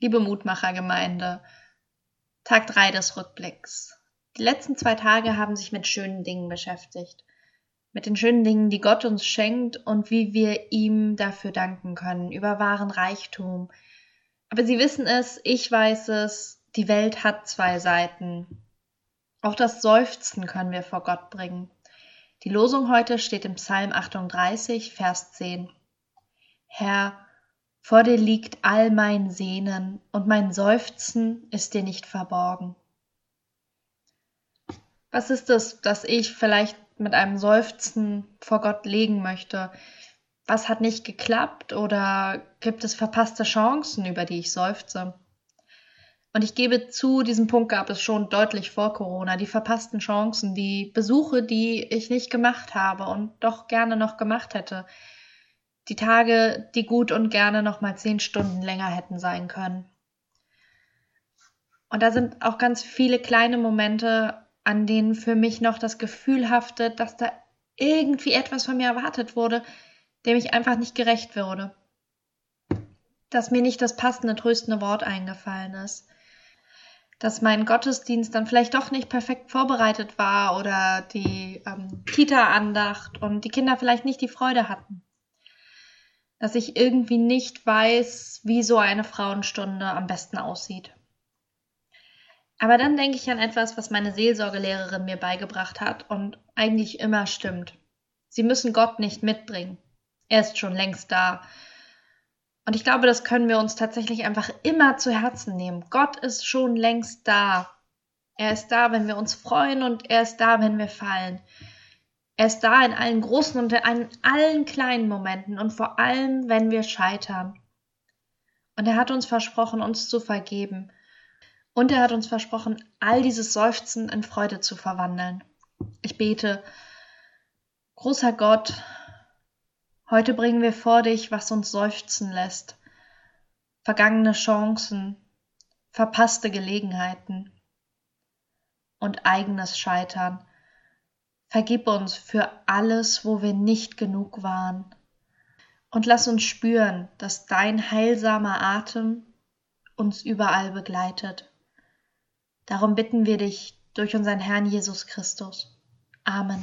Liebe Mutmachergemeinde, Tag 3 des Rückblicks. Die letzten zwei Tage haben sich mit schönen Dingen beschäftigt. Mit den schönen Dingen, die Gott uns schenkt und wie wir ihm dafür danken können, über wahren Reichtum. Aber Sie wissen es, ich weiß es, die Welt hat zwei Seiten. Auch das Seufzen können wir vor Gott bringen. Die Losung heute steht im Psalm 38, Vers 10. Herr, vor dir liegt all mein Sehnen und mein Seufzen ist dir nicht verborgen. Was ist es, das ich vielleicht mit einem Seufzen vor Gott legen möchte? Was hat nicht geklappt oder gibt es verpasste Chancen, über die ich seufze? Und ich gebe zu, diesen Punkt gab es schon deutlich vor Corona, die verpassten Chancen, die Besuche, die ich nicht gemacht habe und doch gerne noch gemacht hätte, die Tage, die gut und gerne noch mal zehn Stunden länger hätten sein können. Und da sind auch ganz viele kleine Momente, an denen für mich noch das Gefühl haftet, dass da irgendwie etwas von mir erwartet wurde, dem ich einfach nicht gerecht wurde. Dass mir nicht das passende, tröstende Wort eingefallen ist. Dass mein Gottesdienst dann vielleicht doch nicht perfekt vorbereitet war oder die ähm, Kita-Andacht und die Kinder vielleicht nicht die Freude hatten dass ich irgendwie nicht weiß, wie so eine Frauenstunde am besten aussieht. Aber dann denke ich an etwas, was meine Seelsorgelehrerin mir beigebracht hat und eigentlich immer stimmt. Sie müssen Gott nicht mitbringen. Er ist schon längst da. Und ich glaube, das können wir uns tatsächlich einfach immer zu Herzen nehmen. Gott ist schon längst da. Er ist da, wenn wir uns freuen und er ist da, wenn wir fallen. Er ist da in allen großen und in allen kleinen Momenten und vor allem, wenn wir scheitern. Und er hat uns versprochen, uns zu vergeben. Und er hat uns versprochen, all dieses Seufzen in Freude zu verwandeln. Ich bete, großer Gott, heute bringen wir vor dich, was uns seufzen lässt. Vergangene Chancen, verpasste Gelegenheiten und eigenes Scheitern. Vergib uns für alles, wo wir nicht genug waren. Und lass uns spüren, dass dein heilsamer Atem uns überall begleitet. Darum bitten wir dich durch unseren Herrn Jesus Christus. Amen.